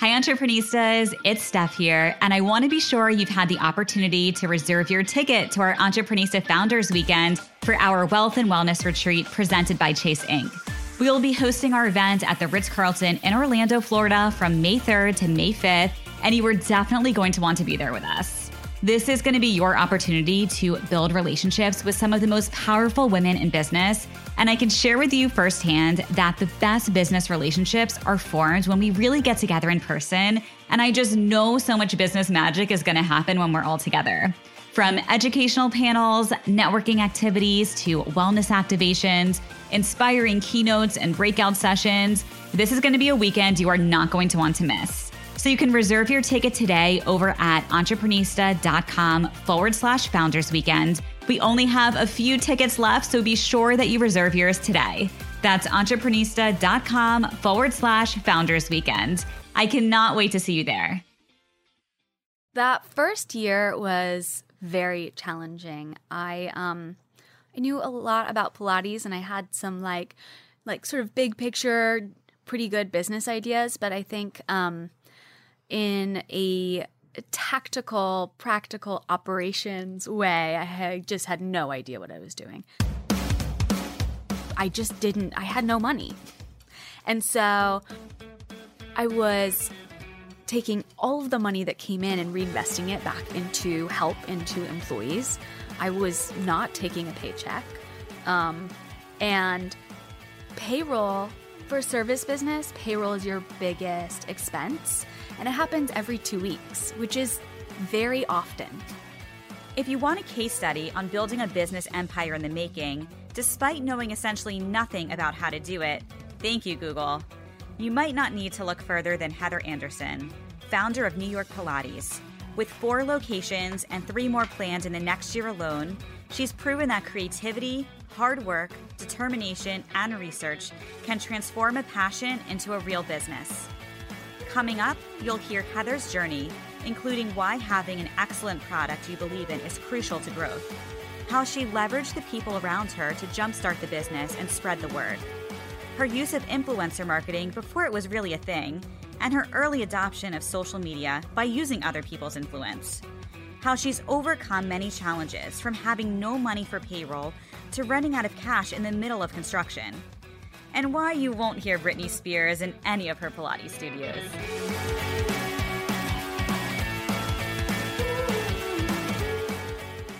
Hi, Entreprenistas. It's Steph here, and I want to be sure you've had the opportunity to reserve your ticket to our Entreprenista Founders Weekend for our Wealth and Wellness Retreat presented by Chase Ink. We will be hosting our event at the Ritz Carlton in Orlando, Florida from May 3rd to May 5th, and you are definitely going to want to be there with us. This is going to be your opportunity to build relationships with some of the most powerful women in business. And I can share with you firsthand that the best business relationships are formed when we really get together in person. And I just know so much business magic is going to happen when we're all together. From educational panels, networking activities to wellness activations, inspiring keynotes and breakout sessions, this is going to be a weekend you are not going to want to miss. So you can reserve your ticket today over at entreprenista.com forward slash founders weekend. We only have a few tickets left, so be sure that you reserve yours today. That's entreprenista.com forward slash founders weekend. I cannot wait to see you there. That first year was very challenging. I um I knew a lot about Pilates and I had some like like sort of big picture pretty good business ideas, but I think um in a tactical, practical operations way. I just had no idea what I was doing. I just didn't, I had no money. And so I was taking all of the money that came in and reinvesting it back into help into employees. I was not taking a paycheck. Um, and payroll for service business, payroll is your biggest expense and it happens every two weeks, which is very often. If you want a case study on building a business empire in the making, despite knowing essentially nothing about how to do it, thank you, Google. You might not need to look further than Heather Anderson, founder of New York Pilates. With four locations and three more planned in the next year alone, she's proven that creativity, hard work, determination, and research can transform a passion into a real business. Coming up, you'll hear Heather's journey, including why having an excellent product you believe in is crucial to growth, how she leveraged the people around her to jumpstart the business and spread the word, her use of influencer marketing before it was really a thing, and her early adoption of social media by using other people's influence. How she's overcome many challenges from having no money for payroll to running out of cash in the middle of construction and why you won't hear Britney Spears in any of her Pilates studios.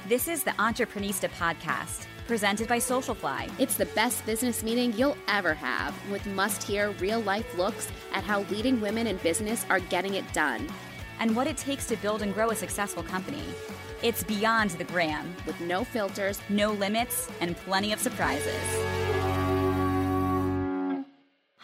This is the Entreprenista podcast, presented by Socialfly. It's the best business meeting you'll ever have, with must hear real life looks at how leading women in business are getting it done and what it takes to build and grow a successful company. It's beyond the gram, with no filters, no limits, and plenty of surprises.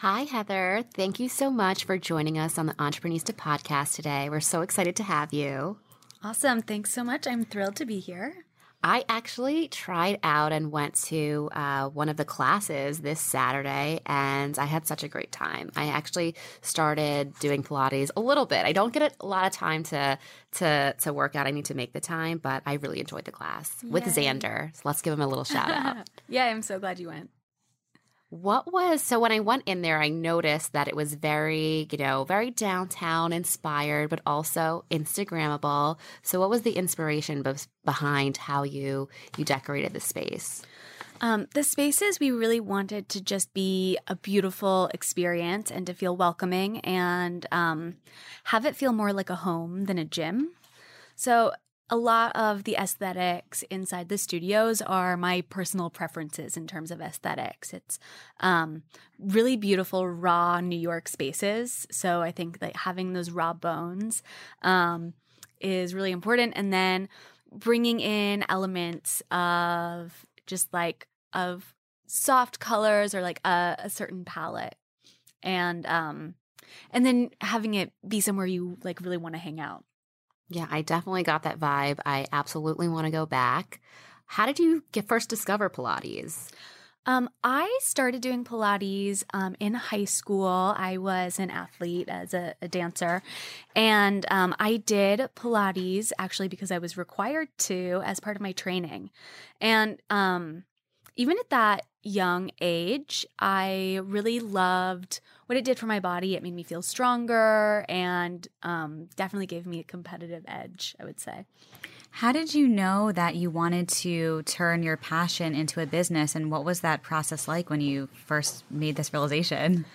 Hi, Heather. Thank you so much for joining us on the Entreprenista podcast today. We're so excited to have you. Awesome. Thanks so much. I'm thrilled to be here. I actually tried out and went to uh, one of the classes this Saturday, and I had such a great time. I actually started doing Pilates a little bit. I don't get a lot of time to to to work out. I need to make the time, but I really enjoyed the class Yay. with Xander. So let's give him a little shout out. yeah, I'm so glad you went. What was so when I went in there, I noticed that it was very, you know, very downtown inspired, but also Instagrammable. So, what was the inspiration be- behind how you you decorated the space? Um, the spaces we really wanted to just be a beautiful experience and to feel welcoming and um, have it feel more like a home than a gym. So a lot of the aesthetics inside the studios are my personal preferences in terms of aesthetics. It's um, really beautiful, raw New York spaces. So I think that having those raw bones um, is really important. And then bringing in elements of just like of soft colors or like a, a certain palette. And um, and then having it be somewhere you like really want to hang out. Yeah, I definitely got that vibe. I absolutely want to go back. How did you get first discover Pilates? Um, I started doing Pilates um, in high school. I was an athlete as a, a dancer. And um, I did Pilates actually because I was required to as part of my training. And um, even at that young age, I really loved what it did for my body. It made me feel stronger and um, definitely gave me a competitive edge, I would say. How did you know that you wanted to turn your passion into a business? And what was that process like when you first made this realization?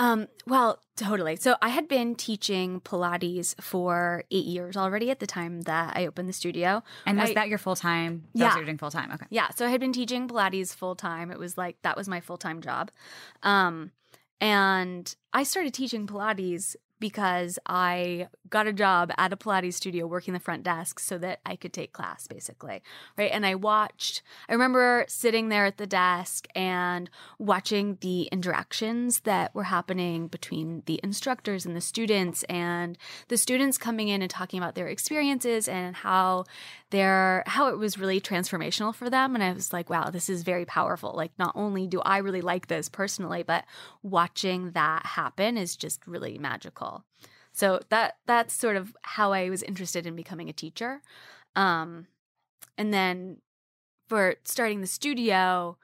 Um, well, totally. So I had been teaching Pilates for eight years already at the time that I opened the studio. And was I- that your full time? Yeah. Was doing full time. Okay. Yeah, so I had been teaching Pilates full time. It was like that was my full time job. Um, and I started teaching Pilates because I got a job at a Pilates studio working the front desk so that I could take class basically. Right. And I watched, I remember sitting there at the desk and watching the interactions that were happening between the instructors and the students and the students coming in and talking about their experiences and how their how it was really transformational for them and I was like wow this is very powerful like not only do I really like this personally but watching that happen is just really magical so that that's sort of how I was interested in becoming a teacher. Um and then for starting the studio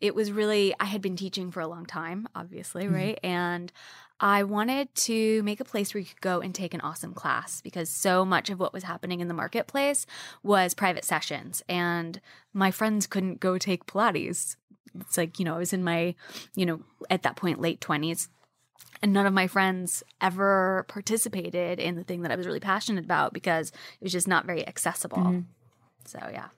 it was really I had been teaching for a long time obviously Mhm. right? And I wanted to make a place where you could go and take an awesome class because so much of what was happening in the marketplace was private sessions. And my friends couldn't go take Pilates. It's like, you know, I was in my, you know, at that point late 20s and none of my friends ever participated in the thing that I was really passionate about because it was just not very accessible. Mhm. So, yeah.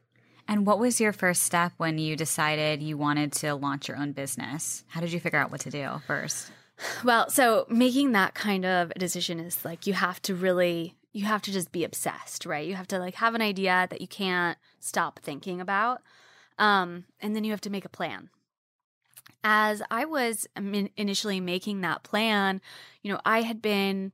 And what was your first step when you decided you wanted to launch your own business? How did you figure out what to do first? Well, so making that kind of a decision is like you have to really you have to just be obsessed, right? You have to like have an idea that you can't stop thinking about. Um and then you have to make a plan. As I was initially making that plan, you know, I had been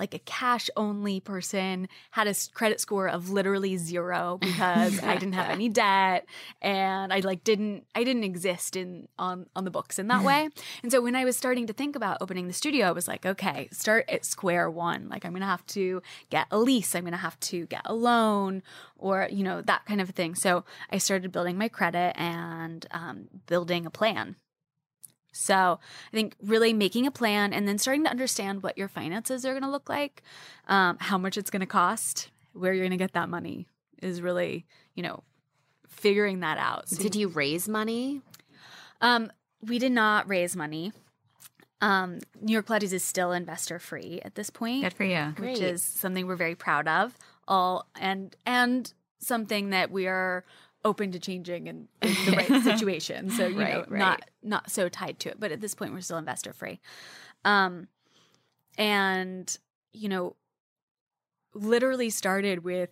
like a cash only person, had a credit score of literally zero because I didn't have any debt and I like didn't I didn't exist in on on the books in that way. And so when I was starting to think about opening the studio, I was like, okay, start at square one. Like I'm going to have to get a lease, I'm going to have to get a loan or, you know, that kind of thing. So I started building my credit and um, building a plan. So I think really making a plan and then starting to understand what your finances are going to look like, um, how much it's going to cost, where you're going to get that money is really, you know, figuring that out. So Did you raise money? um, we did not raise money. Um, New York Pilates is still investor free at this point, Good for you. which Great. is something we're very proud of. All and and something that we are open to changing in, in the right situation. So you know, Right, right. not not so tied to it. But at this point, we're still investor free. Um, and you know, literally started with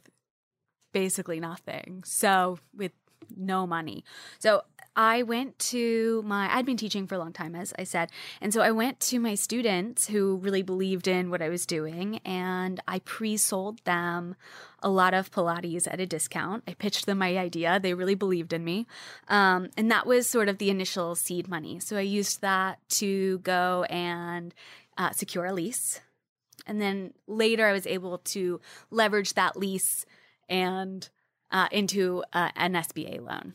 basically nothing. So with no money. So I went to my I'd been teaching for a long time as I said. And so I went to my students who really believed in what I was doing and I pre-sold them a lot of Pilates at a discount. I pitched them my idea. They really believed in me. Um, and that was sort of the initial seed money. So I used that to go and uh, secure a lease. And then later I was able to leverage that lease and uh, into uh, an SBA loan.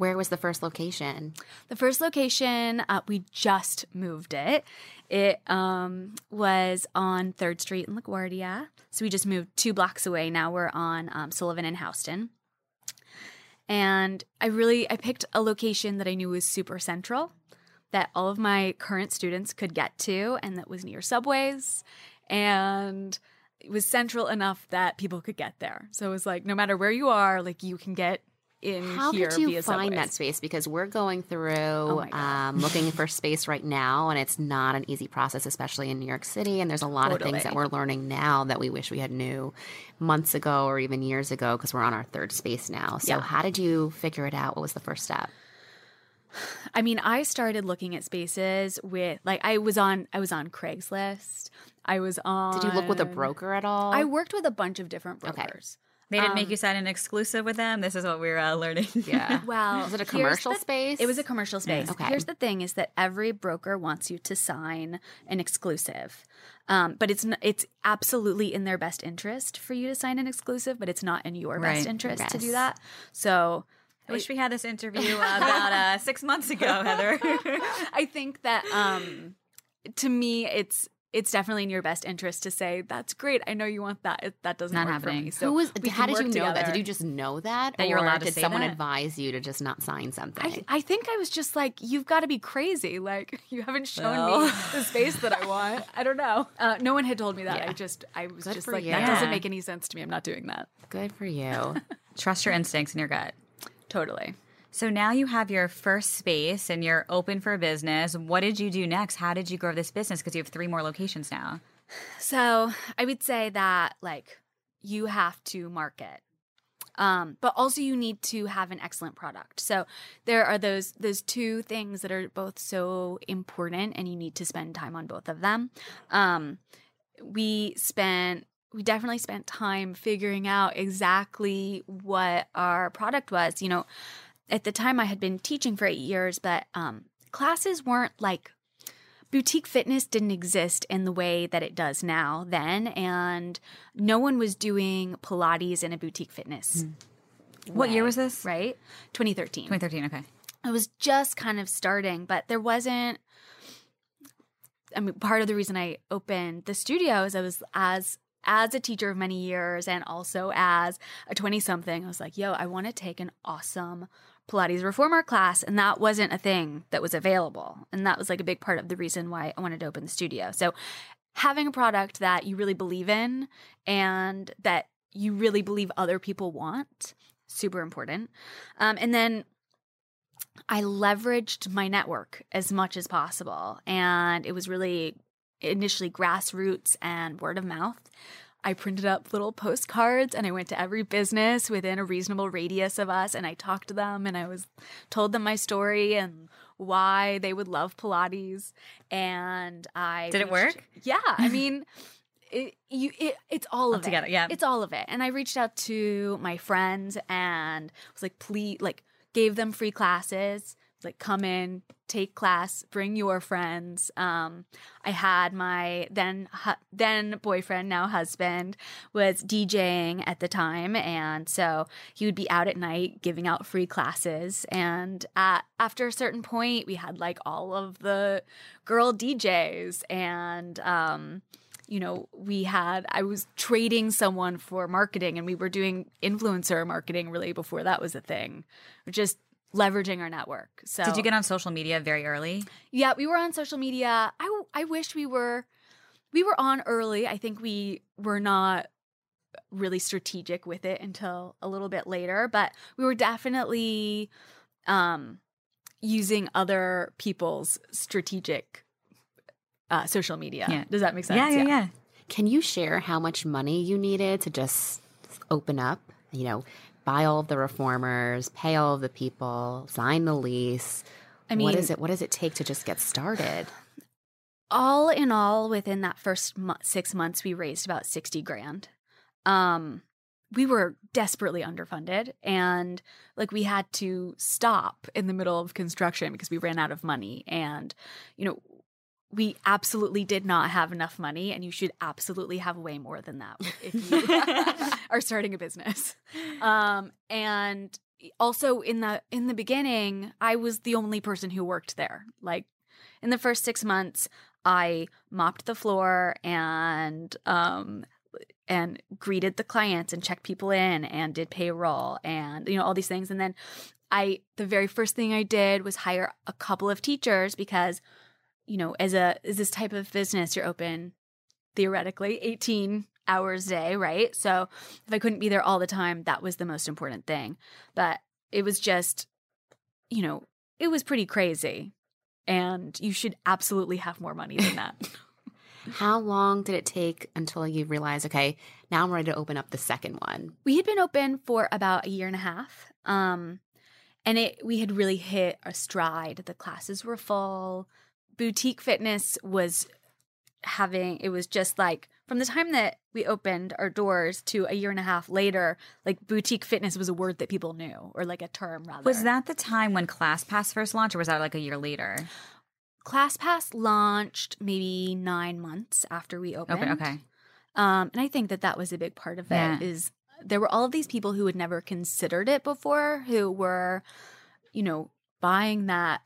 Where was the first location? The first location, uh, we just moved it. It um, was on Third Street in LaGuardia. So we just moved two blocks away. Now we're on um, Sullivan and Houston. And I really I picked a location that I knew was super central, that all of my current students could get to, and that was near subways, and it was central enough that people could get there. So it was like no matter where you are, like you can get in How here did you find subways. that space? Because we're going through Oh um, looking for space right now, and it's not an easy process, especially in New York City. And there's a lot of things that we're learning now that we wish we had knew months ago or even years ago because we're on our third space now. So, Yeah. how did you figure it out? What was the first step? I mean, I started looking at spaces with like I was on I was on Craigslist. I was on Did you look with a broker at all? I worked with a bunch of different Okay. Brokers. They didn't make Um, you sign an exclusive with them. This is what we're uh, learning. yeah. Well, Was it a commercial the- space? It was a commercial space. Okay. Here's the thing: is that every broker wants you to sign an exclusive, um, but it's n- it's absolutely in their best interest for you to sign an exclusive, but it's not in your best Right. interest to do that. So. I wish we had this interview about uh, six months ago, Heather. I think that um, to me, it's it's definitely in your best interest to say that's great. I know you want that. It, that doesn't Not work happening. for me. So Who was? we How did you work know that? Did you just know that? That you're allowed to did say someone that? advise you to just not sign something? I, I think I was just like, you've got to be crazy. Like, you haven't shown Well. me the space that I want. I don't know. Uh, no one had told me that. Yeah. I just, I was Good just like, you. that Yeah. doesn't make any sense to me. I'm not doing that. Good for you. Trust your instincts and your gut. Totally. So now you have your first space and you're open for business. What did you do next? How did you grow this business? Because you have three more locations now. So I would say that like you have to market. Um, but also you need to have an excellent product. So there are those those two things that are both so important and you need to spend time on both of them. Um, we spent we definitely spent time figuring out exactly what our product was. You know, at the time I had been teaching for eight years, but um, classes weren't like boutique fitness didn't exist in the way that it does now then and no one was doing pilates in a boutique fitness What year was this? right 2013 2013. Okay. it was just kind of starting but there wasn't i mean part of the reason i opened the studio is i was as as a teacher of many years and also as a 20 something i was like yo i want to take an awesome pilates reformer class and that wasn't a thing that was available and that was like a big part of the reason why i wanted to open the studio so having a product that you really believe in and that you really believe other people want super important um, and then I leveraged my network as much as possible. And it was really initially grassroots and word of mouth. I printed up little postcards and I went to every business within a reasonable radius of us and I talked to them and I was told them my story and why they would love Pilates. And I Did it work? Yeah. I mean, it, you, it, it's all of Altogether, it. yeah. It's all of it. And I reached out to my friends and was like, please, like, gave them free classes like come in take class bring your friends. Um i had my then hu- then boyfriend now husband was djing at the time. And so he would be out at night giving out free classes. And at after a certain point we had like all of the girl djs and um you know, we had, I was trading someone for marketing and we were doing influencer marketing really before that was a thing. Just leveraging our network. So, Did you get on social media very early? yeah, we were on social media. I, I wish we were, we were on early. I think we were not really strategic with it until a little bit later, but we were definitely um, using other people's strategic uh, social media. Yeah. Does that make sense? yeah, yeah, yeah. Can you share how much money you needed to just open up? You know, buy all of the reformers, pay all of the people, sign the lease. I mean- what is it? What does it take to just get started? all in all within that first mo- six months we raised about 60 grand um we were desperately underfunded and like we had to stop in the middle of construction because we ran out of money and you know we absolutely did not have enough money and you should absolutely have way more than that if you are starting a business. Um and also in the in the beginning i was the only person who worked there. Like in the first six months i mopped the floor and um and greeted the clients and checked people in and did payroll and you know all these things. And then i the very first thing i did was hire a couple of teachers because you know as a as this type of business you're open theoretically 18 hours a day right? So if i couldn't be there all the time that was the most important thing. But it was just you know it was pretty crazy. And you should absolutely have more money than that. How long did it take until you realized, okay, now I'm ready to open up the second one? we had been open for about a year and a half um and it we had really hit a stride. The classes were full boutique fitness was having it was just like from the time that we opened our doors to a year and a half later like boutique fitness was a word that people knew or like a term rather Was that the time when ClassPass first launched, or was that like a year later? ClassPass launched maybe nine months after we opened. Okay, okay. Um, and I think that that was a big part of it. Yeah. Is there were all of these people who had never considered it before, who were, you know, buying that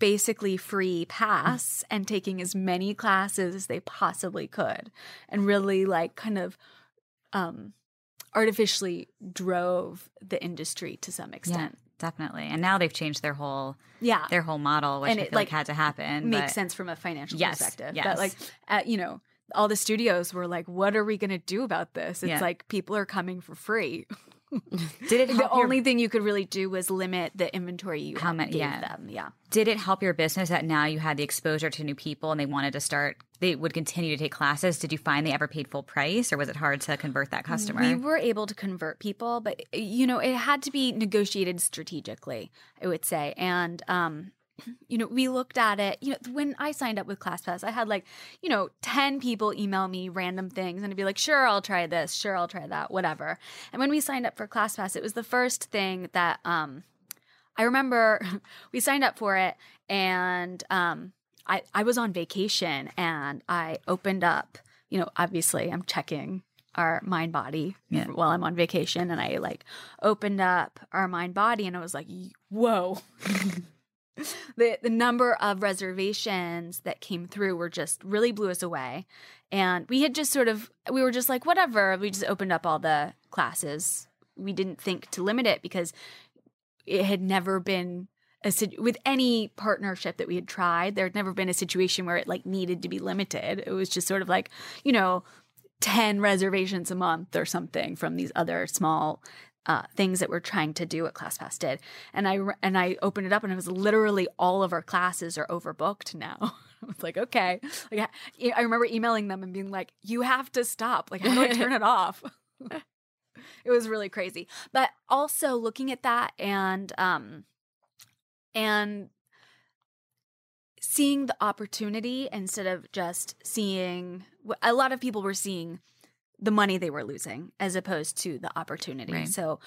basically free pass and taking as many classes as they possibly could and really like kind of um artificially drove the industry to some extent. Definitely. And now they've changed their whole Yeah. their whole model, which And I it, feel like, like, had to happen. makes but- sense from a financial Yes, perspective. yes. But like, uh, you know, all the studios were like, "What are we going to do about this?" It's Yeah. like people are coming for free. Did it the your, only thing you could really do was limit the inventory you How many- gave yeah. them. Yeah. did it help your business that now you had the exposure to new people and they wanted to start they would continue to take classes? Did you find they ever paid full price or was it hard to convert that customer? We were able to convert people, but you know, it had to be negotiated strategically, I would say. And um you know, we looked at it, you know, when I signed up with ClassPass, I had like, you know, 10 people email me random things and I'd be like, sure, I'll try this, sure, I'll try that, whatever. And when we signed up for ClassPass, it was the first thing that um I remember we signed up for it and um I, I was on vacation and I opened up, you know, obviously I'm checking our MindBody Yeah. while I'm on vacation and I like opened up our MindBody and I was like, whoa. the the number of reservations that came through were just really blew us away. And we had just sort of we were just like, whatever. We just opened up all the classes. We didn't think to limit it because it had never been a with any partnership that we had tried there had never been a situation where it like needed to be limited it was just sort of like you know 10 reservations a month or something from these other small uh, things that we're trying to do at ClassPass did, and I and I opened it up and it was literally all of our classes are overbooked now. I was like, okay, like I, I remember emailing them and being like, you have to stop. Like, how do I turn it off? it was really crazy. But also looking at that and um and seeing the opportunity instead of just seeing a lot of people were seeing the money they were losing as opposed to the opportunity. Right. So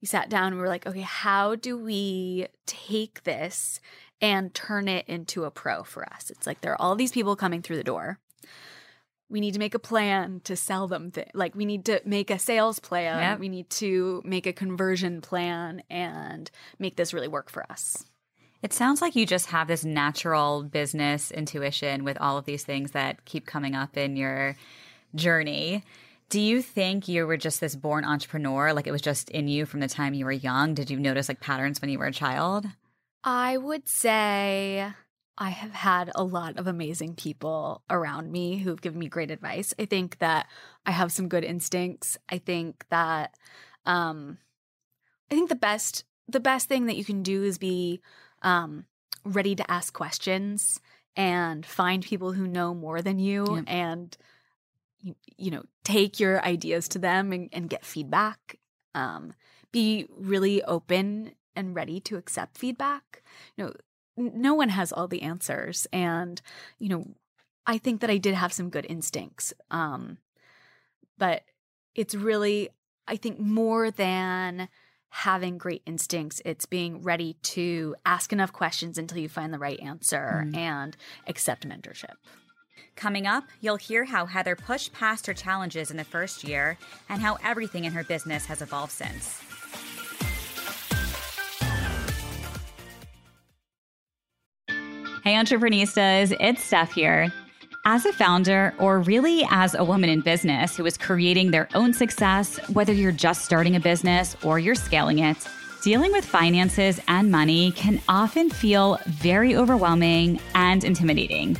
we sat down and we were like, okay, how do we take this and turn it into a pro for us? It's like there are all these people coming through the door. We need to make a plan to sell them. Th- like we need to make a sales plan. Yep. We need to make a conversion plan and make this really work for us. It sounds like you just have this natural business intuition with all of these things that keep coming up in your journey. Do you think you were just this born entrepreneur? Like it was just in you from the time you were young? Did you notice like patterns when you were a child? I would say I have had a lot of amazing people around me who've given me great advice. I think that I have some good instincts. I think that um I think the best the best thing that you can do is be um ready to ask questions and find people who know more than you and you, you know take your ideas to them and, and get feedback. Um be really open and ready to accept feedback. You know no one has all the answers. And you know i think that i did have some good instincts. Um but it's really i think more than having great instincts it's being ready to ask enough questions until you find the right answer Mhm. and accept mentorship Coming up, you'll hear how Heather pushed past her challenges in the first year and how everything in her business has evolved since. Hey, entreprenistas, it's Steph here. As a founder, or really as a woman in business who is creating their own success, whether you're just starting a business or you're scaling it, dealing with finances and money can often feel very overwhelming and intimidating.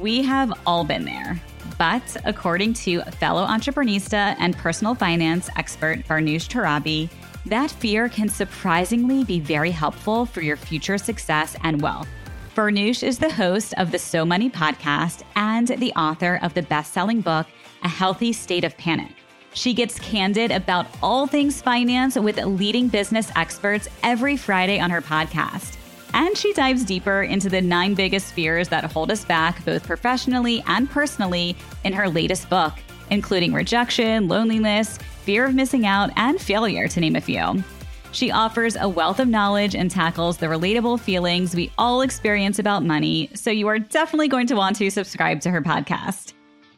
We have all been there. But according to fellow Entreprenista and personal finance expert Farnoosh Torabi, that fear can surprisingly be very helpful for your future success and wealth. Farnoosh is the host of the So Money podcast and the author of the best selling book, A Healthy State of Panic. She gets candid about all things finance with leading business experts every Friday on her podcast. And she dives deeper into the nine biggest fears that hold us back, both professionally and personally, in her latest book, including rejection, loneliness, fear of missing out, and failure, to name a few. She offers a wealth of knowledge and tackles the relatable feelings we all experience about money, so you are definitely going to want to subscribe to her podcast.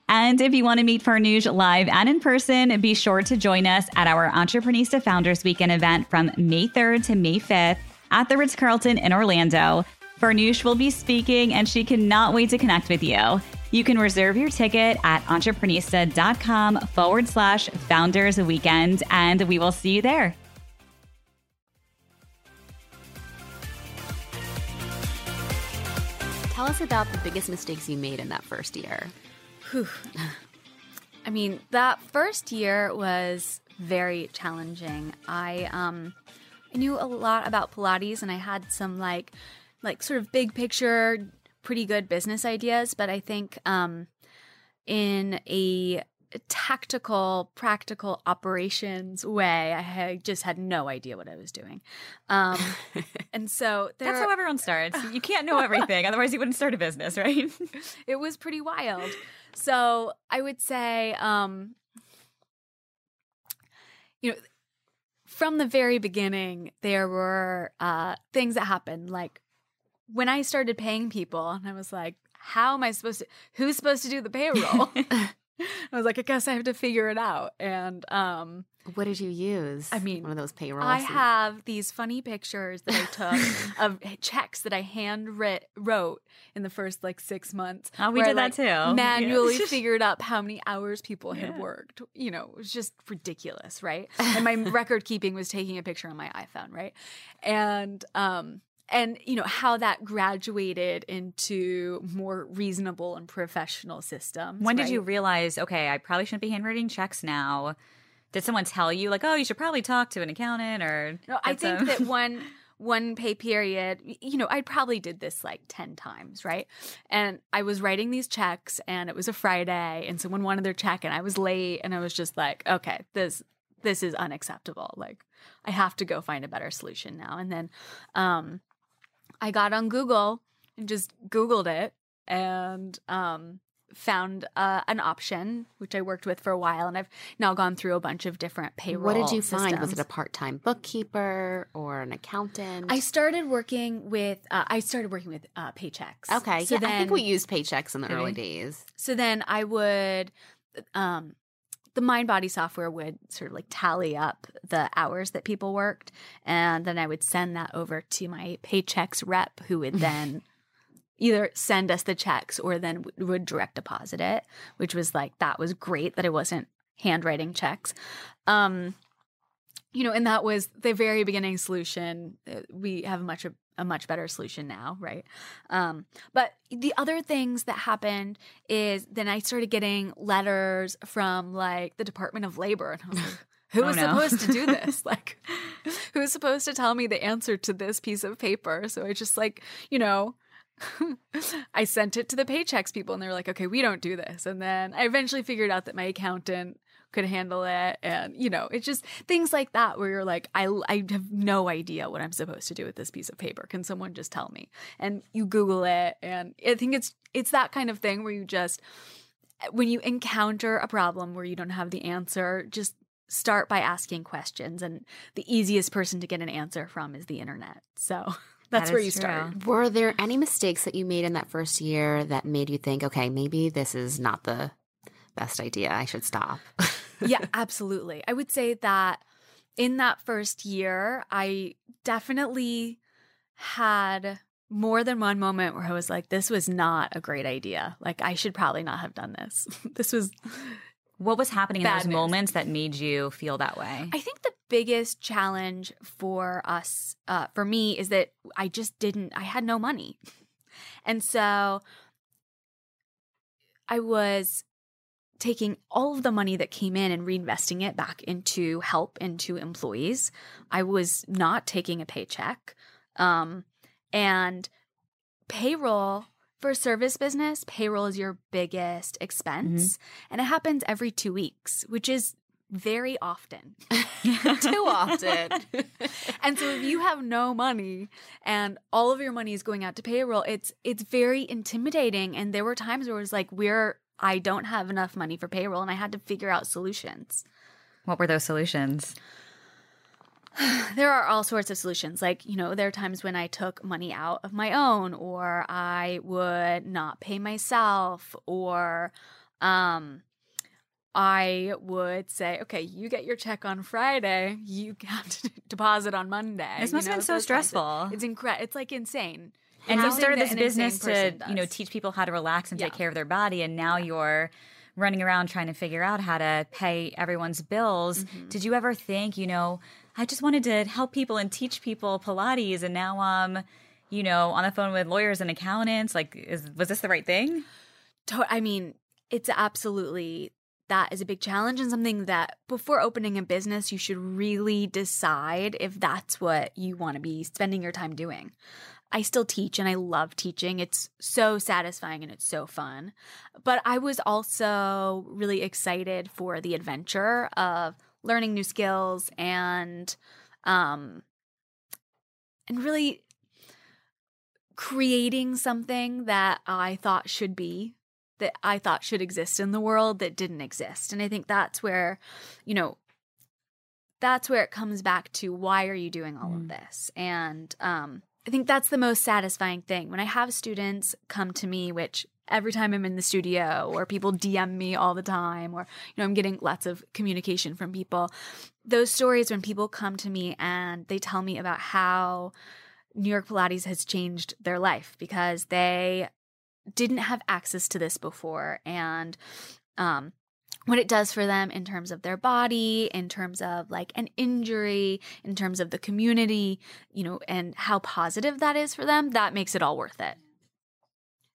And if you want to meet Farnoosh live and in person, be sure to join us at our Entreprenista Founders Weekend event from May 3rd to May 5th at the Ritz Carlton in Orlando. Farnoosh will be speaking, and she cannot wait to connect with you. You can reserve your ticket at entreprenista.com forward slash founders weekend, and we will see you there. Tell us about the biggest mistakes you made in that first year. I mean, that first year was very challenging. I um I knew a lot about Pilates and I had some like like sort of big picture pretty good business ideas, but I think um in a tactical, practical operations way, I had, just had no idea what I was doing. Um, and so That's how everyone starts. You can't know everything, otherwise, you wouldn't start a business, right? it was pretty wild. So I would say, um, you know, from the very beginning, there were uh, things that happened. Like when I started paying people, and I was like, how am I supposed to, who's supposed to do the payroll? I was like, I guess I have to figure it out. And um, What did you use? I mean, one of those payrolls. I have these funny pictures that I took of checks that I hand writ- wrote in the first like six months. Oh, we where I, did that like, too. Manually Yeah. figured up how many hours people had Yeah. worked. You know, it was just ridiculous, right? And my record keeping was taking a picture on my iPhone, right? And um and you know how that graduated into more reasonable and professional systems. When did you realize, okay, I probably shouldn't be handwriting checks now? Did someone tell you, like, oh, you should probably talk to an accountant or? No, I think that one one pay period, you know, I probably did this like 10 times, right? And I was writing these checks and it was a Friday and someone wanted their check and I was late and I was just like, okay, this this is unacceptable. Like I have to go find a better solution now. And then um I got on Google and just googled it and um found uh, an option which I worked with for a while and I've now gone through a bunch of different payroll What did you find? Was it a part-time bookkeeper or an accountant? I started working with uh, I started working with uh, Paychex. okay. so yeah, then I think we used Paychex in the early days. so then I would um the MindBody software would sort of like tally up the hours that people worked, and then I would send that over to my Paychex rep, who would then either send us the checks or then w- would direct deposit it, which was like that was great that it wasn't handwriting checks. Um, you know, and that was the very beginning solution. Uh, We have a much a much better solution now, right? Um, but the other things that happened is then I started getting letters from like the Department of Labor, and I was like, who Oh, was no. supposed to do this? like, who's supposed to tell me the answer to this piece of paper? So I just like, you know. I sent it to the Paychex people and they were like, okay, we don't do this. And then I eventually figured out that my accountant could handle it. And, you know, it's just things like that where you're like, I, I have no idea what I'm supposed to do with this piece of paper. Can someone just tell me? And you Google it. And I think it's, it's that kind of thing where you just, when you encounter a problem where you don't have the answer, just start by asking questions. And the easiest person to get an answer from is the internet. So that's That where is you true. start. Were there any mistakes that you made in that first year that made you think, okay, maybe this is not the best idea. I should stop. yeah, absolutely. I would say that in that first year, I definitely had more than one moment where I was like, this was not a great idea. Like, I should probably not have done this. this was, What was happening in those news. moments that made you feel that way? I think the biggest challenge for us, uh, for me, is that I just didn't, I had no money. And so I was taking all of the money that came in and reinvesting it back into help into employees. I was not taking a paycheck. Um, and payroll for a service business, payroll is your biggest expense. And it happens every two weeks, which is very often. Too often. and so if you have no money and all of your money is going out to payroll, it's it's very intimidating. And there were times where it was like, we're I don't have enough money for payroll and I had to figure out solutions. what were those solutions? There are all sorts of solutions. Like, you know, there are times when I took money out of my own, or I would not pay myself, or um, I would say, okay, you get your check on Friday. You have to deposit on Monday. This you must have been so stressful. It's incredible. It's like insane. and you started this business to you know teach people how to relax and take care of their body and now you're running around trying to figure out how to pay everyone's bills Mm-hmm. did you ever think you know i just wanted to help people and teach people pilates and now I'm, um you know on the phone with lawyers and accountants like is was this the right thing I mean, it's absolutely that is a big challenge and something that before opening a business, you should really decide if that's what you want to be spending your time doing. I still teach and I love teaching. It's so satisfying and it's so fun. But I was also really excited for the adventure of learning new skills and um and really creating something that I thought should be that I thought should exist in the world that didn't exist. And I think that's where, you know, that's where it comes back to why are you doing all of this? And um I think that's the most satisfying thing. When I have students come to me, which every time I'm in the studio or people DM me all the time or you know I'm getting lots of communication from people. Those stories when people come to me and they tell me about how New York Pilates has changed their life because they didn't have access to this before and um what it does for them in terms of their body, in terms of like an injury, in terms of the community, you know, and how positive that is for them, that makes it all worth it.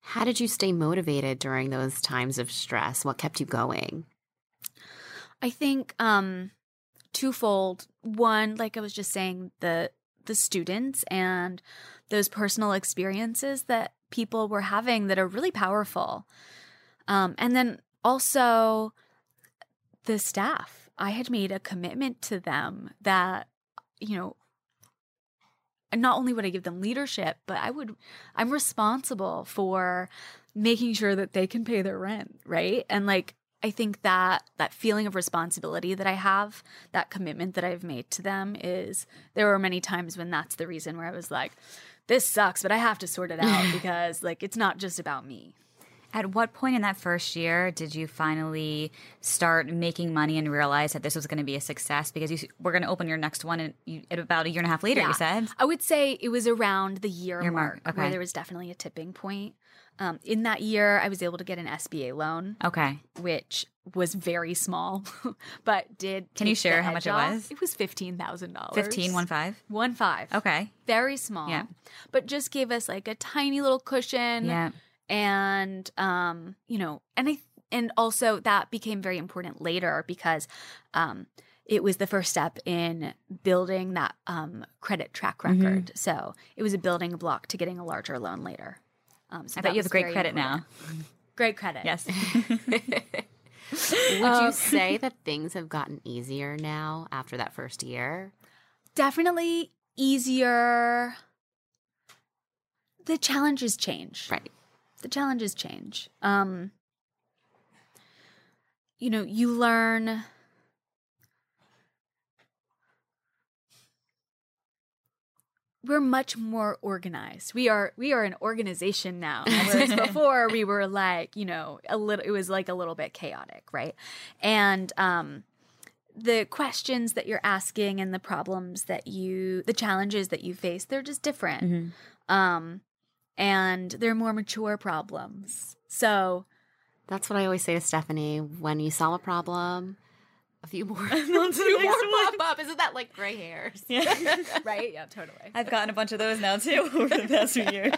How did you stay motivated during those times of stress? What kept you going? I think um twofold. One, like I was just saying, the the students and those personal experiences that people were having that are really powerful. Um, and then also the staff. I had made a commitment to them that, you know, not only would I give them leadership, but I would, I'm responsible for making sure that they can pay their rent, right? And like, I think that that feeling of responsibility that I have, that commitment that I've made to them is there were many times when that's the reason where I was like, this sucks, but I have to sort it out because like it's not just about me. At what point in that first year did you finally start making money and realize that this was going to be a success? Because you we're going to open your next one in, you, about a year and a half later. You said I would say it was around the year, Year mark, mark, where okay. there was definitely a tipping point. Um, in that year, I was able to get an SBA loan, okay. which was very small, but did. Can you share how much edge it was? It was fifteen thousand dollars. Fifteen one five. One five. Okay. Very small. Yeah. But just gave us like a tiny little cushion. Yeah. and um you know and i and also that became very important later because um it was the first step in building that um credit track Mm-hmm. record so it was a building block to getting a larger loan later um so I that bet you have was great credit important. now. great credit Yes. Would Um, you say that things have gotten easier now after that first year? definitely easier the challenges change Right. the challenges change. Um, you know, you learn. We're much more organized. We are we are an organization now. Whereas before we were like, you know, a little it was like a little bit chaotic, right? And um the questions that you're asking and the problems that you the challenges that you face, they're just different. Um and they're more mature problems. So That's what I always say to Stephanie. When you solve a problem, a few more, a few next more one. pop up. Isn't that like gray hairs? Yeah. right, yeah, totally. I've gotten a bunch of those now too over the past few years.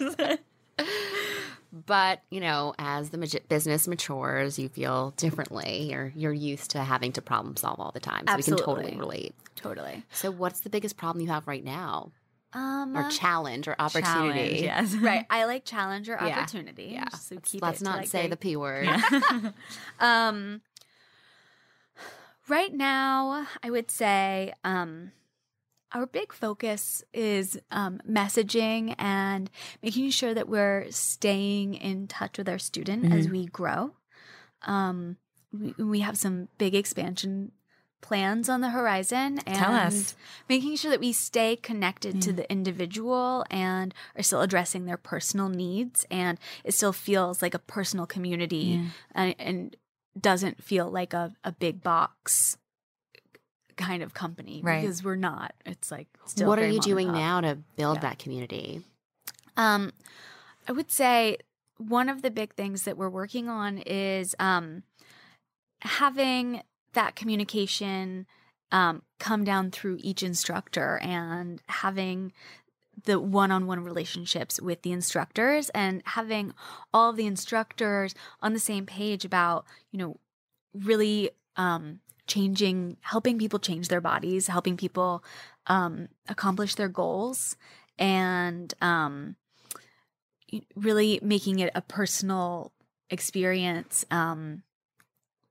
But you know, as the magi- business matures, you feel differently. You're you're used to having to problem solve all the time, so we can totally relate. Totally. So, what's the biggest problem you have right now, Um or challenge, or opportunity? Challenge, yes. right. I like challenge or opportunity. Yeah. So Let's, keep let's it not like, say very- the p word. Um right now, I would say um our big focus is um, messaging and making sure that we're staying in touch with our student Mm-hmm. as we grow. Um, we, we have some big expansion plans on the horizon and Tell us. making sure that we stay connected to the individual and are still addressing their personal needs and it still feels like a personal community and, and doesn't feel like a, a big box kind of company Right. because we're not. It's like still what are you doing now to build Yeah. that community? Um, I would say one of the big things that we're working on is um, having that communication um, come down through each instructor and having the one-on-one relationships with the instructors and having all of the instructors on the same page about you know really um, changing helping people change their bodies helping people um, accomplish their goals and um, really making it a personal experience um,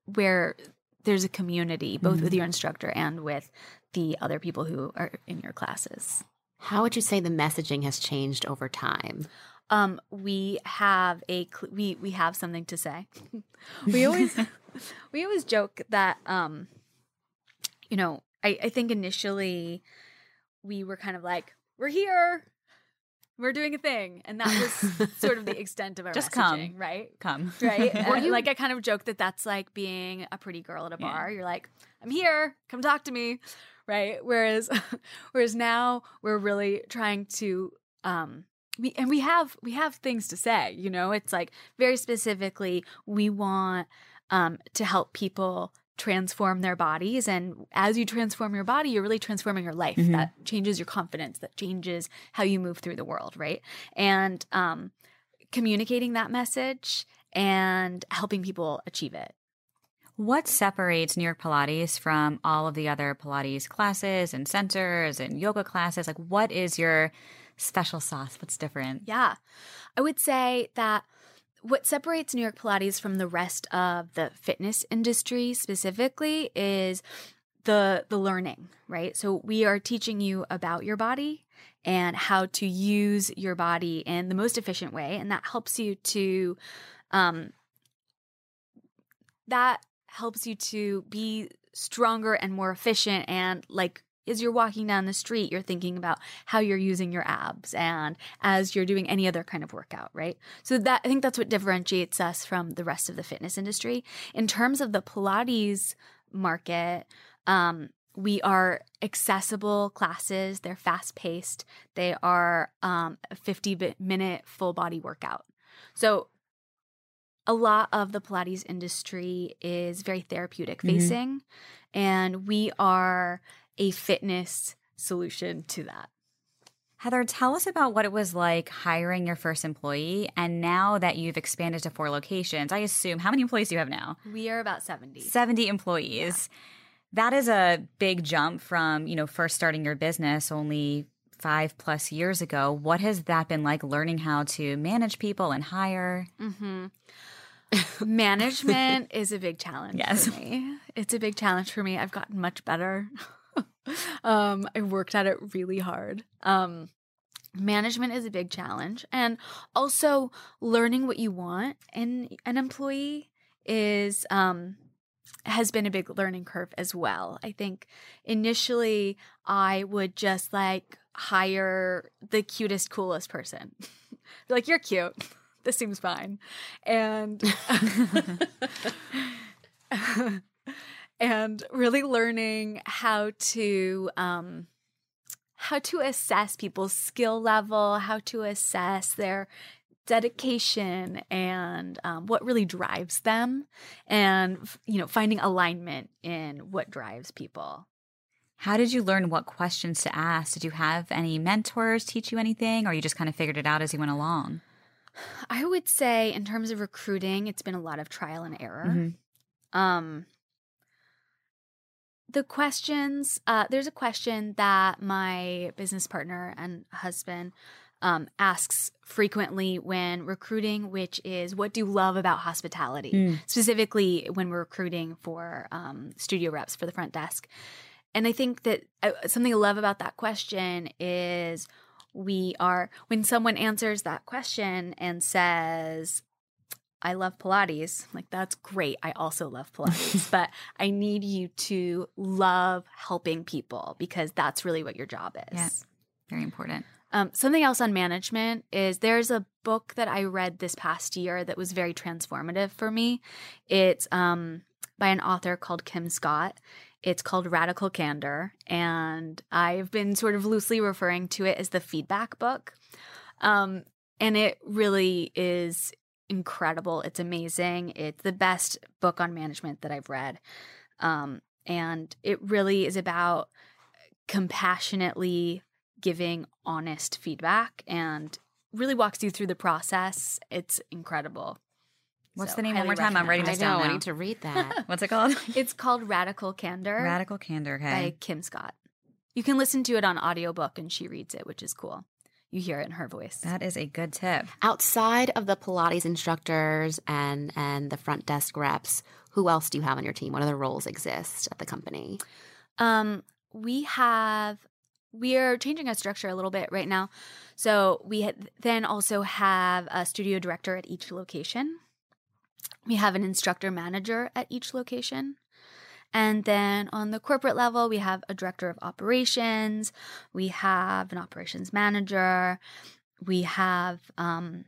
where there's a community both with your instructor and with the other people who are in your classes How would you say the messaging has changed over time? um, we have a cl- we we have something to say. we always we always joke that um, you know I, I think initially we were kind of like we're here, we're doing a thing, and that was sort of the extent of our Just messaging, come. right? Come. Right. Were And, you- like I kind of joke that that's like being a pretty girl at a Yeah. bar. You're like, I'm here, come talk to me, right? Whereas, whereas now we're really trying to, um, we and we have we have things to say. You know, it's like very specifically we want um, to help people transform their bodies and as you transform your body you're really transforming your life Mhm. that changes your confidence that changes how you move through the world right and um communicating that message and helping people achieve it. What separates New York Pilates from all of the other Pilates classes and centers and yoga classes? Like, what is your special sauce? What's different? Yeah. I would say that what separates New York Pilates from the rest of the fitness industry specifically is the the learning, right? So we are teaching you about your body and how to use your body in the most efficient way and that helps you to um that helps you to be stronger and more efficient and like as you're walking down the street you're thinking about how you're using your abs and as you're doing any other kind of workout right? So that i think that's what differentiates us from the rest of the fitness industry. In terms of the pilates market um, we are accessible classes. They're fast paced they are um, a 50 minute full body workout. So a lot of the Pilates industry is very therapeutic Mhm. facing, and we are a fitness solution to that. Heather, tell us about what it was like hiring your first employee. And now that you've expanded to four locations, I assume, how many employees do you have now? We are about 70. 70 employees. That is a big jump from, you know, first starting your business only five plus years ago. What has that been like learning how to manage people and hire? hmm Management is a big challenge Yes. for me. It's a big challenge for me. I've gotten much better. um, I worked at it really hard. Um, management is a big challenge, and also learning what you want in an employee is um, has been a big learning curve as well. I think initially I would just like hire the cutest, coolest person. Like, you're cute. This seems fine. And and really learning how to um how to assess people's skill level, how to assess their dedication and um, what really drives them and you know finding alignment in what drives people How did you learn what questions to ask? Did you have any mentors teach you anything, or you just kind of figured it out as you went along? I would say in terms of recruiting it's been a lot of trial and error Mhm. um the questions uh there's a question that my business partner and husband um, asks frequently when recruiting, which is what do you love about hospitality? Mm. Specifically, when we're recruiting for um, studio reps for the front desk. And I think that uh, something I love about that question is we are, when someone answers that question and says, I love Pilates. Like, that's great. I also love Pilates, but I need you to love helping people because that's really what your job is. Yeah. Very important. Um, something else on management is there's a book that I read this past year that was very transformative for me. It's um, by an author called Kim Scott. It's called Radical Candor, and I've been sort of loosely referring to it as the feedback book. Um, and it really is incredible. It's amazing. It's the best book on management that I've read. Um, and it really is about compassionately giving honest feedback and really walks you through the process. It's incredible. What's So, the name one more time? I'm recommend. writing I this know. down I now. need to read that. What's it called? It's called Radical Candor Radical Candor. Okay. by Kim Scott. You can listen to it on audiobook and she reads it, which is cool. You hear it in her voice. That is a good tip. Outside of the Pilates instructors and and the front desk reps, who else do you have on your team? What other roles exist at the company? Um, we have we are changing our structure a little bit right now. So we had, then also have a studio director at each location. We have an instructor manager at each location. And then on the corporate level, we have a director of operations, we have an operations manager, we have, um,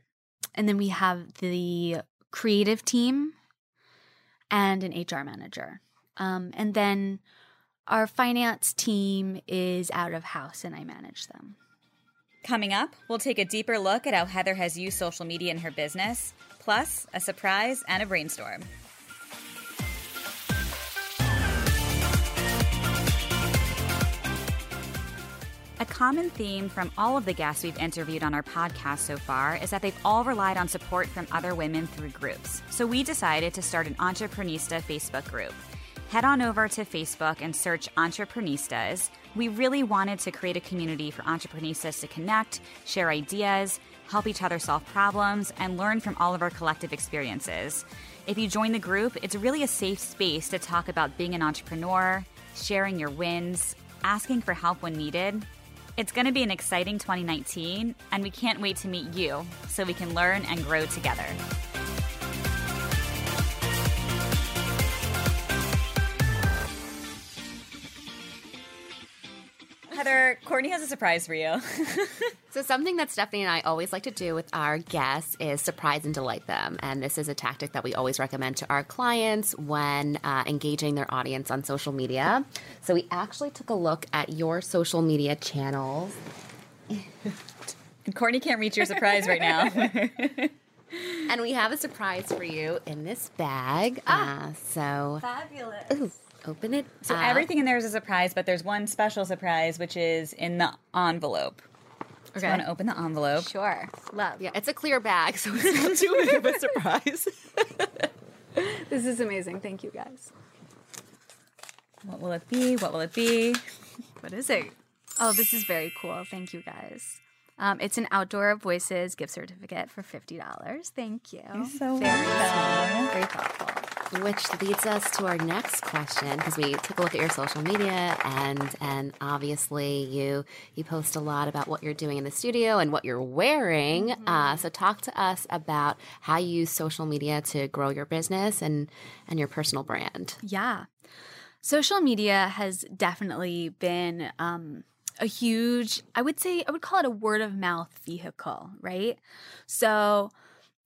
and then we have the creative team and an HR manager. Um, and then our finance team is out of house and I manage them. Coming up, we'll take a deeper look at how Heather has used social media in her business, plus a surprise and a brainstorm. A common theme from all of the guests we've interviewed on our podcast so far is that they've all relied on support from other women through groups. So we decided to start an Entreprenista Facebook group. Head on over to Facebook and search Entreprenistas. We really wanted to create a community for entrepreneurs to connect, share ideas, help each other solve problems, and learn from all of our collective experiences. If you join the group, it's really a safe space to talk about being an entrepreneur, sharing your wins, asking for help when needed. It's going to be an exciting 2019, and we can't wait to meet you so we can learn and grow together. Heather, Courtney has a surprise for you. So, something that Stephanie and I always like to do with our guests is surprise and delight them. And this is a tactic that we always recommend to our clients when uh, engaging their audience on social media. So, we actually took a look at your social media channels. Courtney can't reach your surprise right now. And we have a surprise for you in this bag. Uh, so, Fabulous. ooh, open it. so up. everything in there is a surprise, but there's one special surprise, which is in the envelope. Okay. So I want to open the envelope. Sure. Love. Yeah, it's a clear bag, so it's not too big of a surprise. This is amazing. Thank you guys. What will it be? What will it be? What is it? Oh, this is very cool. Thank you guys. Um, it's an Outdoor Voices gift certificate for fifty dollars. Thank you. You're so very welcome. very thoughtful. Which leads us to our next question because we took a look at your social media and and obviously you you post a lot about what you're doing in the studio and what you're wearing. Uh, so talk to us about how you use social media to grow your business and and your personal brand. Yeah. Social media has definitely been um, a huge, I would say, I would call it a word of mouth vehicle, right? So,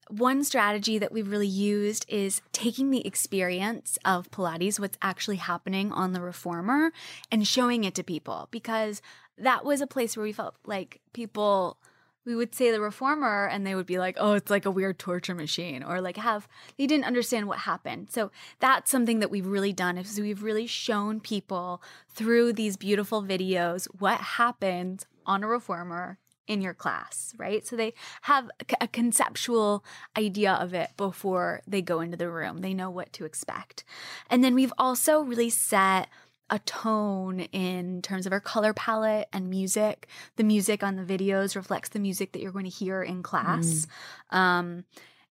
one strategy that we've really used is taking the experience of Pilates, what's actually happening on the reformer, and showing it to people because that was a place where we felt like people we would say the reformer and they would be like oh it's like a weird torture machine or like have they didn't understand what happened. So that's something that we've really done is we've really shown people through these beautiful videos what happened on a reformer in your class right so they have a- conceptual idea of it before they go into the room they know what to expect and then we've also really set a tone in terms of our color palette and music. The music on the videos reflects the music that you're going to hear in class. Um,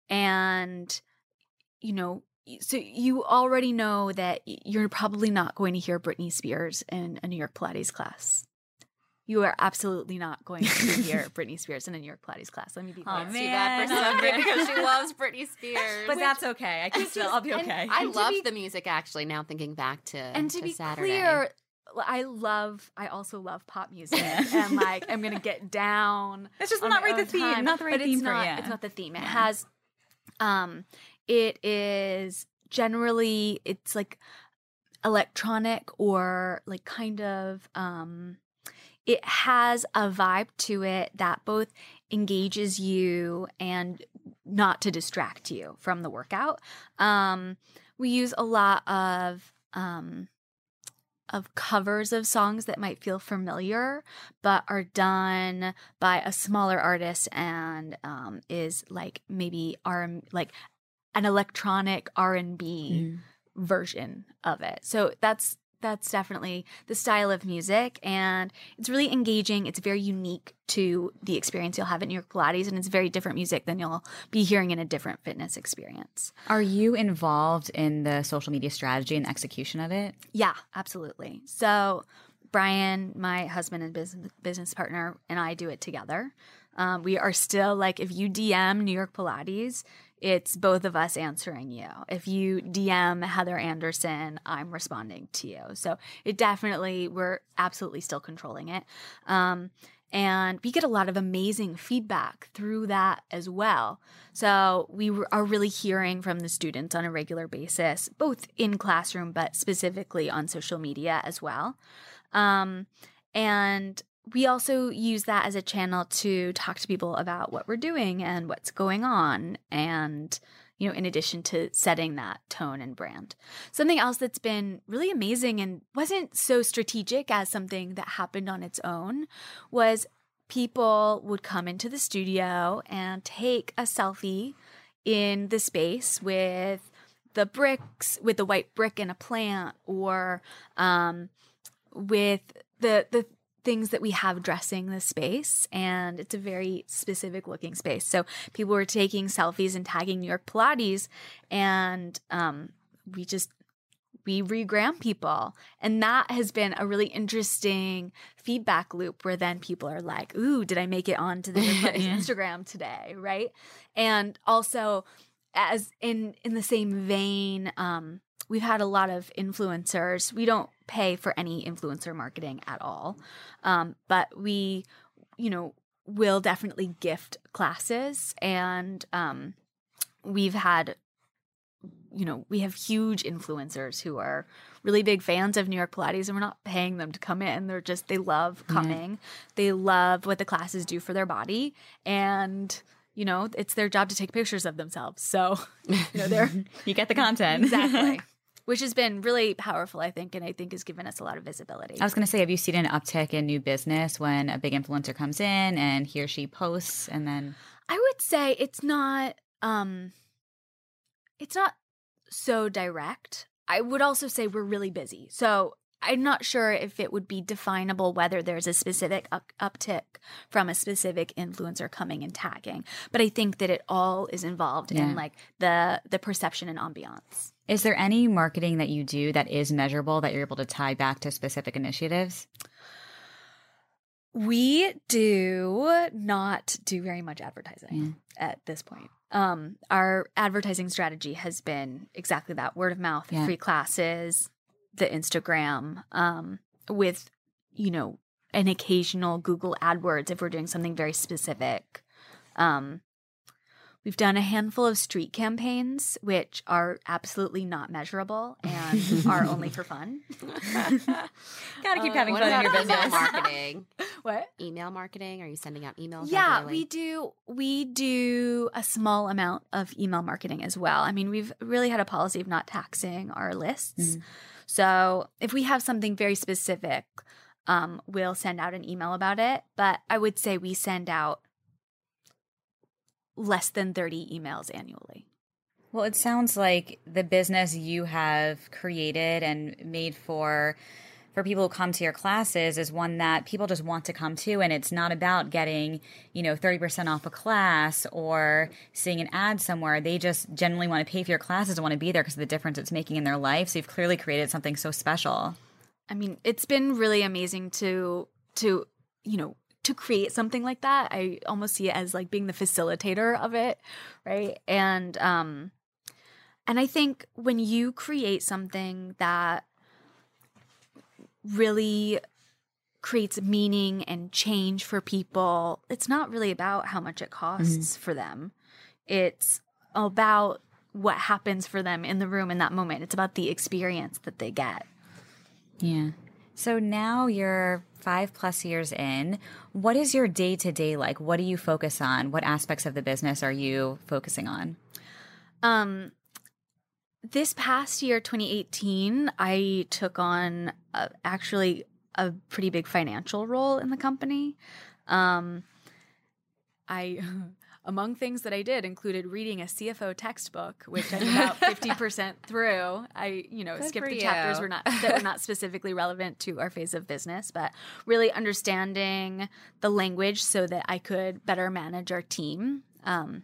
and, you know, so you already know that you're probably not going to hear Britney Spears in a New York Pilates class. You are absolutely not going to hear Britney Spears in a New York Pilates class. Let me be Aw, clear. man. Too bad for somebody because she loves Britney Spears. But that's okay. I can still. I'll be okay. I And to loved be- the music actually. Now thinking back to and to, be Saturday. clear I love. I also love pop music, and like I'm gonna get down. It's just not right the theme, time, not the right but theme it's for not, you. It's not the theme. It Yeah. has, um, it is generally it's like electronic or like kind of um it has a vibe to it that both engages you and not to distract you from the workout um we use a lot of um of covers of songs that might feel familiar but are done by a smaller artist and um is like maybe R like an electronic R&B version of it. So that's that's definitely the style of music and it's really engaging. It's very unique to the experience you'll have at New York Pilates and it's very different music than you'll be hearing in a different fitness experience. Are you involved in the social media strategy and execution of it? Yeah, absolutely. So Brian, my husband and business business partner, and I do it together. Um, we are still like if you DM New York Pilates, it's both of us answering you. If you DM Heather Anderson, I'm responding to you. So it definitely we're absolutely still controlling it. Um, and we get a lot of amazing feedback through that as well. So we are really hearing from the students on a regular basis, both in classroom, but specifically on social media as well. Um, and we also use that as a channel to talk to people about what we're doing and what's going on. And, you know, in addition to setting that tone and brand. Something else that's been really amazing and wasn't so strategic as something that happened on its own was people would come into the studio and take a selfie in the space with the bricks, with the white brick and a plant, or um, with the the things that we have dressing the space and it's a very specific looking space. So people were taking selfies and tagging new york pilates and um, we just we regram people. And that has been a really interesting feedback loop where then people are like ooh did i make it onto the New York Pilates Yeah. instagram today? Right? And also as in in the same vein um we've had a lot of influencers. We don't pay for any influencer marketing at all. Um but we you know will definitely gift classes and um we've had you know we have huge influencers who are really big fans of New York Pilates and we're not paying them to come in. They're just they love coming. They love what the classes do for their body and you know it's their job to take pictures of themselves. So you know they're You get the content. exactly which has been really powerful i think and i think has given us a lot of visibility. I was going to say, have you seen an uptick in new business when a big influencer comes in and he or she posts and then i would say it's not um it's not so direct. I would also say we're really busy. So i'm not sure if it would be definable whether there's a specific up- uptick from a specific influencer coming and tagging but i think that it all is involved Yeah. in like the the perception and ambiance is there any marketing that you do that is measurable that you're able to tie back to specific initiatives? We do not do very much advertising at this point. Um, our advertising strategy has been exactly that word of mouth, Yeah. free classes, the Instagram, um, with, you know, an occasional Google AdWords if we're doing something very specific. Um, we've done a handful of street campaigns, which are absolutely not measurable and are only for fun. Gotta keep Uh, having fun in about your email business. marketing? what? email marketing? Are you sending out emails? Yeah, regularly? we do. We do a small amount of email marketing as well. I mean, we've really had a policy of not taxing our lists. So if we have something very specific, um, we'll send out an email about it. But I would say we send out less than 30 emails annually. Well, it sounds like the business you have created and made for for people who come to your classes is one that people just want to come to and it's not about getting, you know, 30% off a class or seeing an ad somewhere. They just genuinely want to pay for your classes and want to be there because of the difference it's making in their life. So you've clearly created something so special. I mean, it's been really amazing to to you know to create something like that. I almost see it as like being the facilitator of it, right? And um and I think when you create something that really creates meaning and change for people, it's not really about how much it costs for them. It's about what happens for them in the room in that moment. It's about the experience that they get. Yeah. So now you're five plus years in. What is your day to day like? What do you focus on? What aspects of the business are you focusing on? Um, this past year, 2018, I took on uh, actually a pretty big financial role in the company. Um, I, among things that I did, included reading a CFO textbook, which I'm about 50% through. I, you know, Good skipped the chapters were not that were not specifically relevant to our phase of business, but really understanding the language so that I could better manage our team. Um,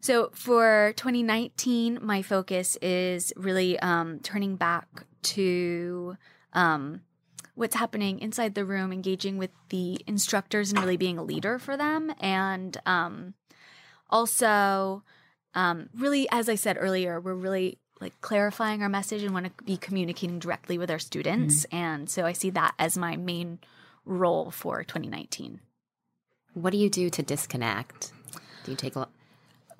so for 2019, my focus is really um, turning back to um, what's happening inside the room, engaging with the instructors, and really being a leader for them, and um, also um, really, as I said earlier, we're really like clarifying our message and want to be communicating directly with our students, and so I see that as my main role for 2019. What do you do to disconnect? Do you take a lot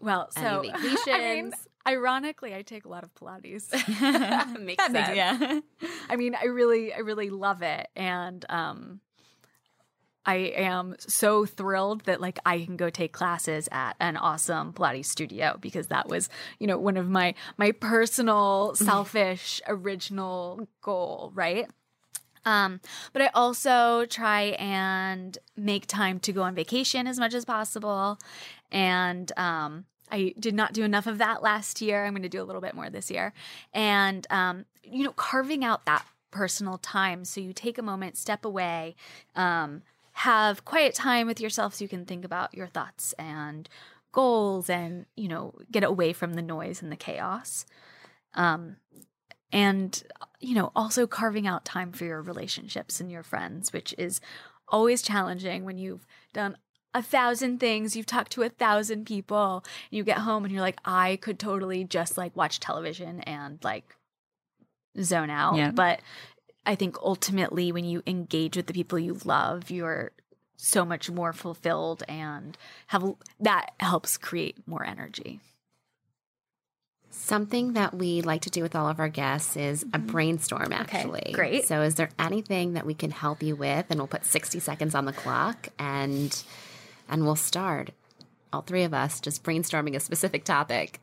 Well, so I mean, ironically, I take a lot of Pilates. Makes That makes sense. yeah. I mean, I really, I really love it, and um, I am so thrilled that like I can go take classes at an awesome Pilates studio because that was, you know, one of my my personal, selfish, original goal, right? Um, but I also try and make time to go on vacation as much as possible. And um, I did not do enough of that last year. I'm going to do a little bit more this year. And, um, you know, carving out that personal time. So you take a moment, step away, um, have quiet time with yourself so you can think about your thoughts and goals and, you know, get away from the noise and the chaos. Um, and you know also carving out time for your relationships and your friends which is always challenging when you've done a thousand things you've talked to a thousand people and you get home and you're like i could totally just like watch television and like zone out Yeah. but i think ultimately when you engage with the people you love you're so much more fulfilled and have that helps create more energy Something that we like to do with all of our guests is a brainstorm, Mm-hmm. Okay, actually. great. So, is there anything that we can help you with? And we'll put 60 seconds on the clock and and we'll start. All three of us just brainstorming a specific topic.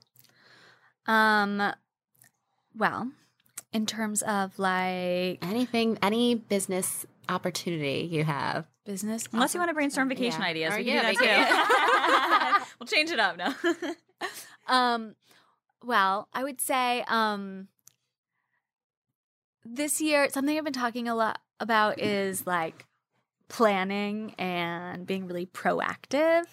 Um, well, in terms of like Anything, any business opportunity you have. business, Unless you want to brainstorm vacation Yeah. ideas, Or we can yeah, do that too. we'll change it up now. Um, well, I would say um, this year something I've been talking a lot about is like planning and being really proactive.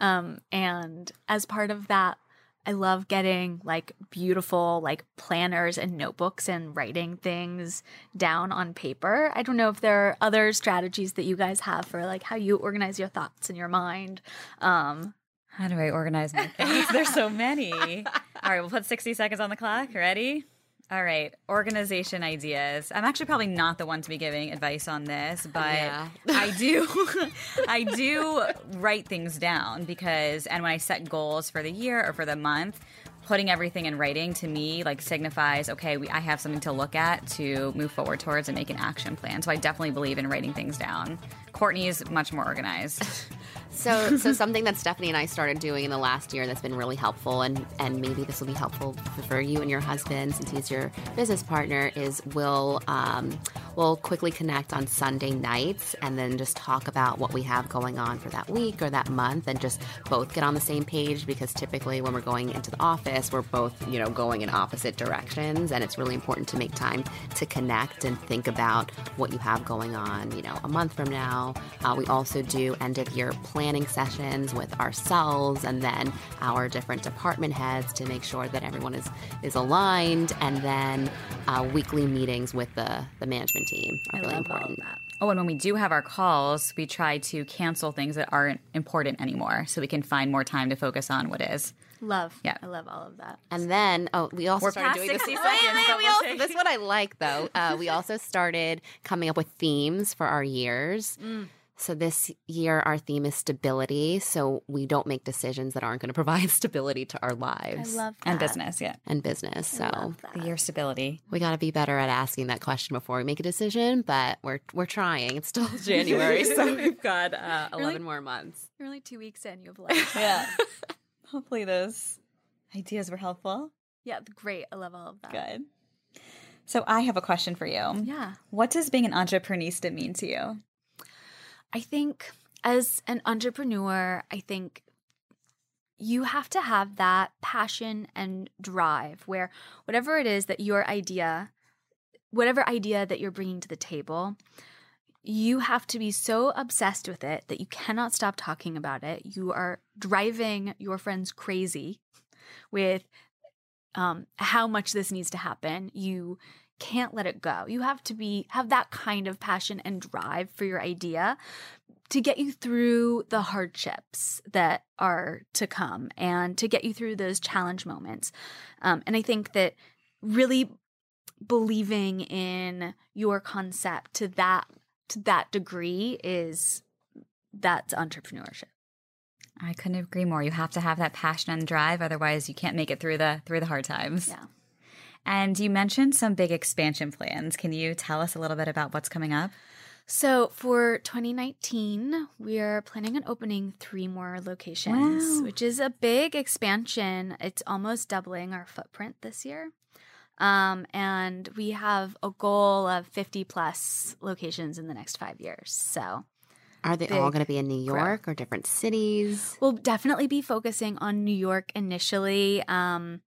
Um, and as part of that, I love getting like beautiful like planners and notebooks and writing things down on paper. I don't know if there are other strategies that you guys have for like how you organize your thoughts in your mind. Um, How do I organize my things? There's so many. All right, we'll put 60 seconds on the clock. Ready? All right, organization ideas. I'm actually probably not the one to be giving advice on this, but Yeah. I do I do write things down because and when I set goals for the year or for the month, putting everything in writing to me like signifies okay, we, I have something to look at to move forward towards and make an action plan. So I definitely believe in writing things down. Courtney's much more organized. So, so something that Stephanie and I started doing in the last year that's been really helpful, and and maybe this will be helpful for you and your husband since he's your business partner, is we'll um, we'll quickly connect on Sunday nights and then just talk about what we have going on for that week or that month, and just both get on the same page because typically when we're going into the office, we're both you know going in opposite directions, and it's really important to make time to connect and think about what you have going on. You know, a month from now, uh, we also do end of year planning sessions with ourselves and then our different department heads to make sure that everyone is is aligned, and then uh, weekly meetings with the the management team are I really love all of important. that. Oh, and when we do have our calls, we try to cancel things that aren't important anymore so we can find more time to focus on what is. Love. Yeah. I love all of that. And then, oh, we also We're started doing the 60 Wait, seconds, wait, but we also- take- This one I like though. Uh, we also started coming up with themes for our years. Mm. So this year, our theme is stability. So we don't make decisions that aren't going to provide stability to our I lives love that. And business, yeah. and business. I So love that. The year stability. we got to be better at asking that question before we make a decision. But we're we're trying. It's still January, so we've got uh, Really? eleven more months. You're only two weeks in. You have life. Yeah. Hopefully those ideas were helpful. yeah, great. I love all of that. Good. So I have a question for you. Yeah. What does being an entreprenista mean to you? I think as an entrepreneur, I think you have to have that passion and drive where whatever it is that your idea, whatever idea that you're bringing to the table, you have to be so obsessed with it that you cannot stop talking about it. You are driving your friends crazy with um, how much this needs to happen. You can't let it go. You have to be have that kind of passion and drive for your idea to get you through the hardships that are to come and to get you through those challenge moments. Um, and I think that really believing in your concept to that to that degree is that's entrepreneurship. I couldn't agree more. You have to have that passion and drive, otherwise you can't make it through the through the hard times. Yeah. And you mentioned some big expansion plans. Can you tell us a little bit about what's coming up? So for 2019, we are planning on opening three more locations, Wow. which is a big expansion. It's almost doubling our footprint this year. Um, and we have a goal of 50 plus locations in the next five years. So Are they all going to be in New growth. York or different cities? we'll definitely be focusing on New York initially. Um,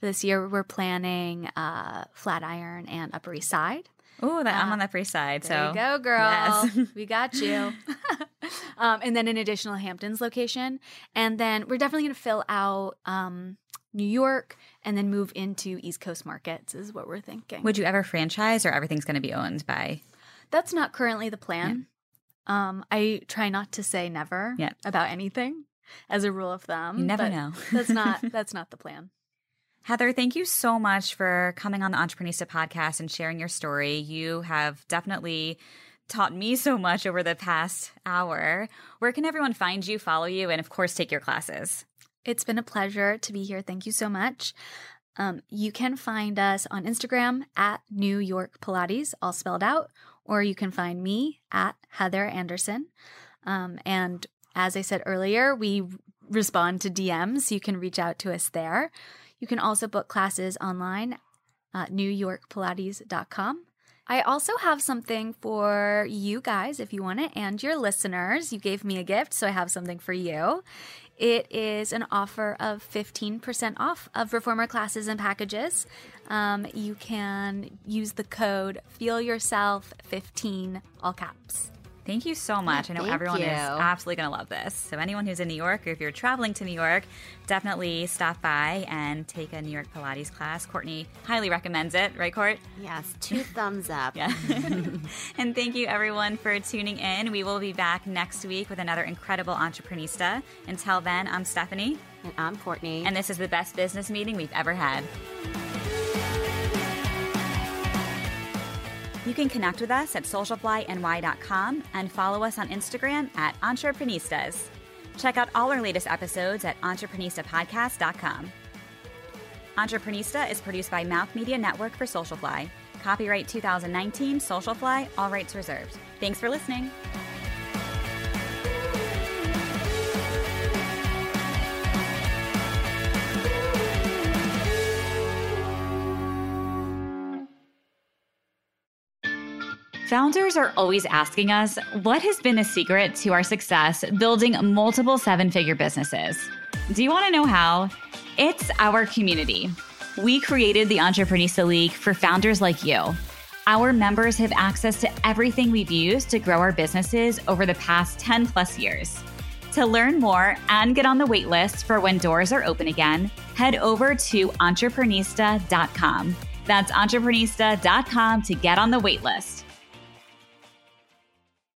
for this year, we're planning uh, Flatiron and Upper East Side. Oh, that I'm Uh, on the free side. There so you go, girl. Yes. we got you. um, and then an additional Hamptons location. And then we're definitely going to fill out um, New York and then move into East Coast markets, is what we're thinking. would you ever franchise or everything's going to be owned by? That's not currently the plan. Um, I try not to say never Yeah. about anything as a rule of thumb. You never know. that's not that's not the plan. Heather, thank you so much for coming on the Entreprenista podcast and sharing your story. You have definitely taught me so much over the past hour. Where can everyone find you, follow you, and of course, take your classes? It's been a pleasure to be here. Thank you so much. Um, you can find us on Instagram at New York Pilates, all spelled out, or you can find me at Heather Anderson. Um, and as I said earlier, we respond to DMs. You can reach out to us there. You can also book classes online at newyorkpilates.com. I also have something for you guys if you want it and your listeners. You gave me a gift, so I have something for you. It is an offer of 15% off of reformer classes and packages. Um, you can use the code Feel Yourself 15 all caps. Thank you so much. I know thank everyone you. is absolutely going to love this. So, anyone who's in New York or if you're traveling to New York, definitely stop by and take a New York Pilates class. Courtney highly recommends it, right, Court? Yes, two thumbs up. Yeah. and thank you, everyone, for tuning in. We will be back next week with another incredible entreprenista. Until then, I'm Stephanie, And I'm Courtney. and this is the best business meeting we've ever had. You can connect with us at socialflyny.com and follow us on Instagram at Entreprenistas. Check out all our latest episodes at entreprenistapodcast.com. Entreprenista is produced by Mouth Media Network for Socialfly. Copyright 2019 Socialfly, all rights reserved. Thanks for listening. Founders are always asking us what has been the secret to our success building multiple seven figure businesses. Do you want to know how? It's our community. We created the Entreprenista League for founders like you. Our members have access to everything we've used to grow our businesses over the past 10 plus years. To learn more and get on the wait list for when doors are open again, head over to entreprenista.com. That's entreprenista.com to get on the wait list.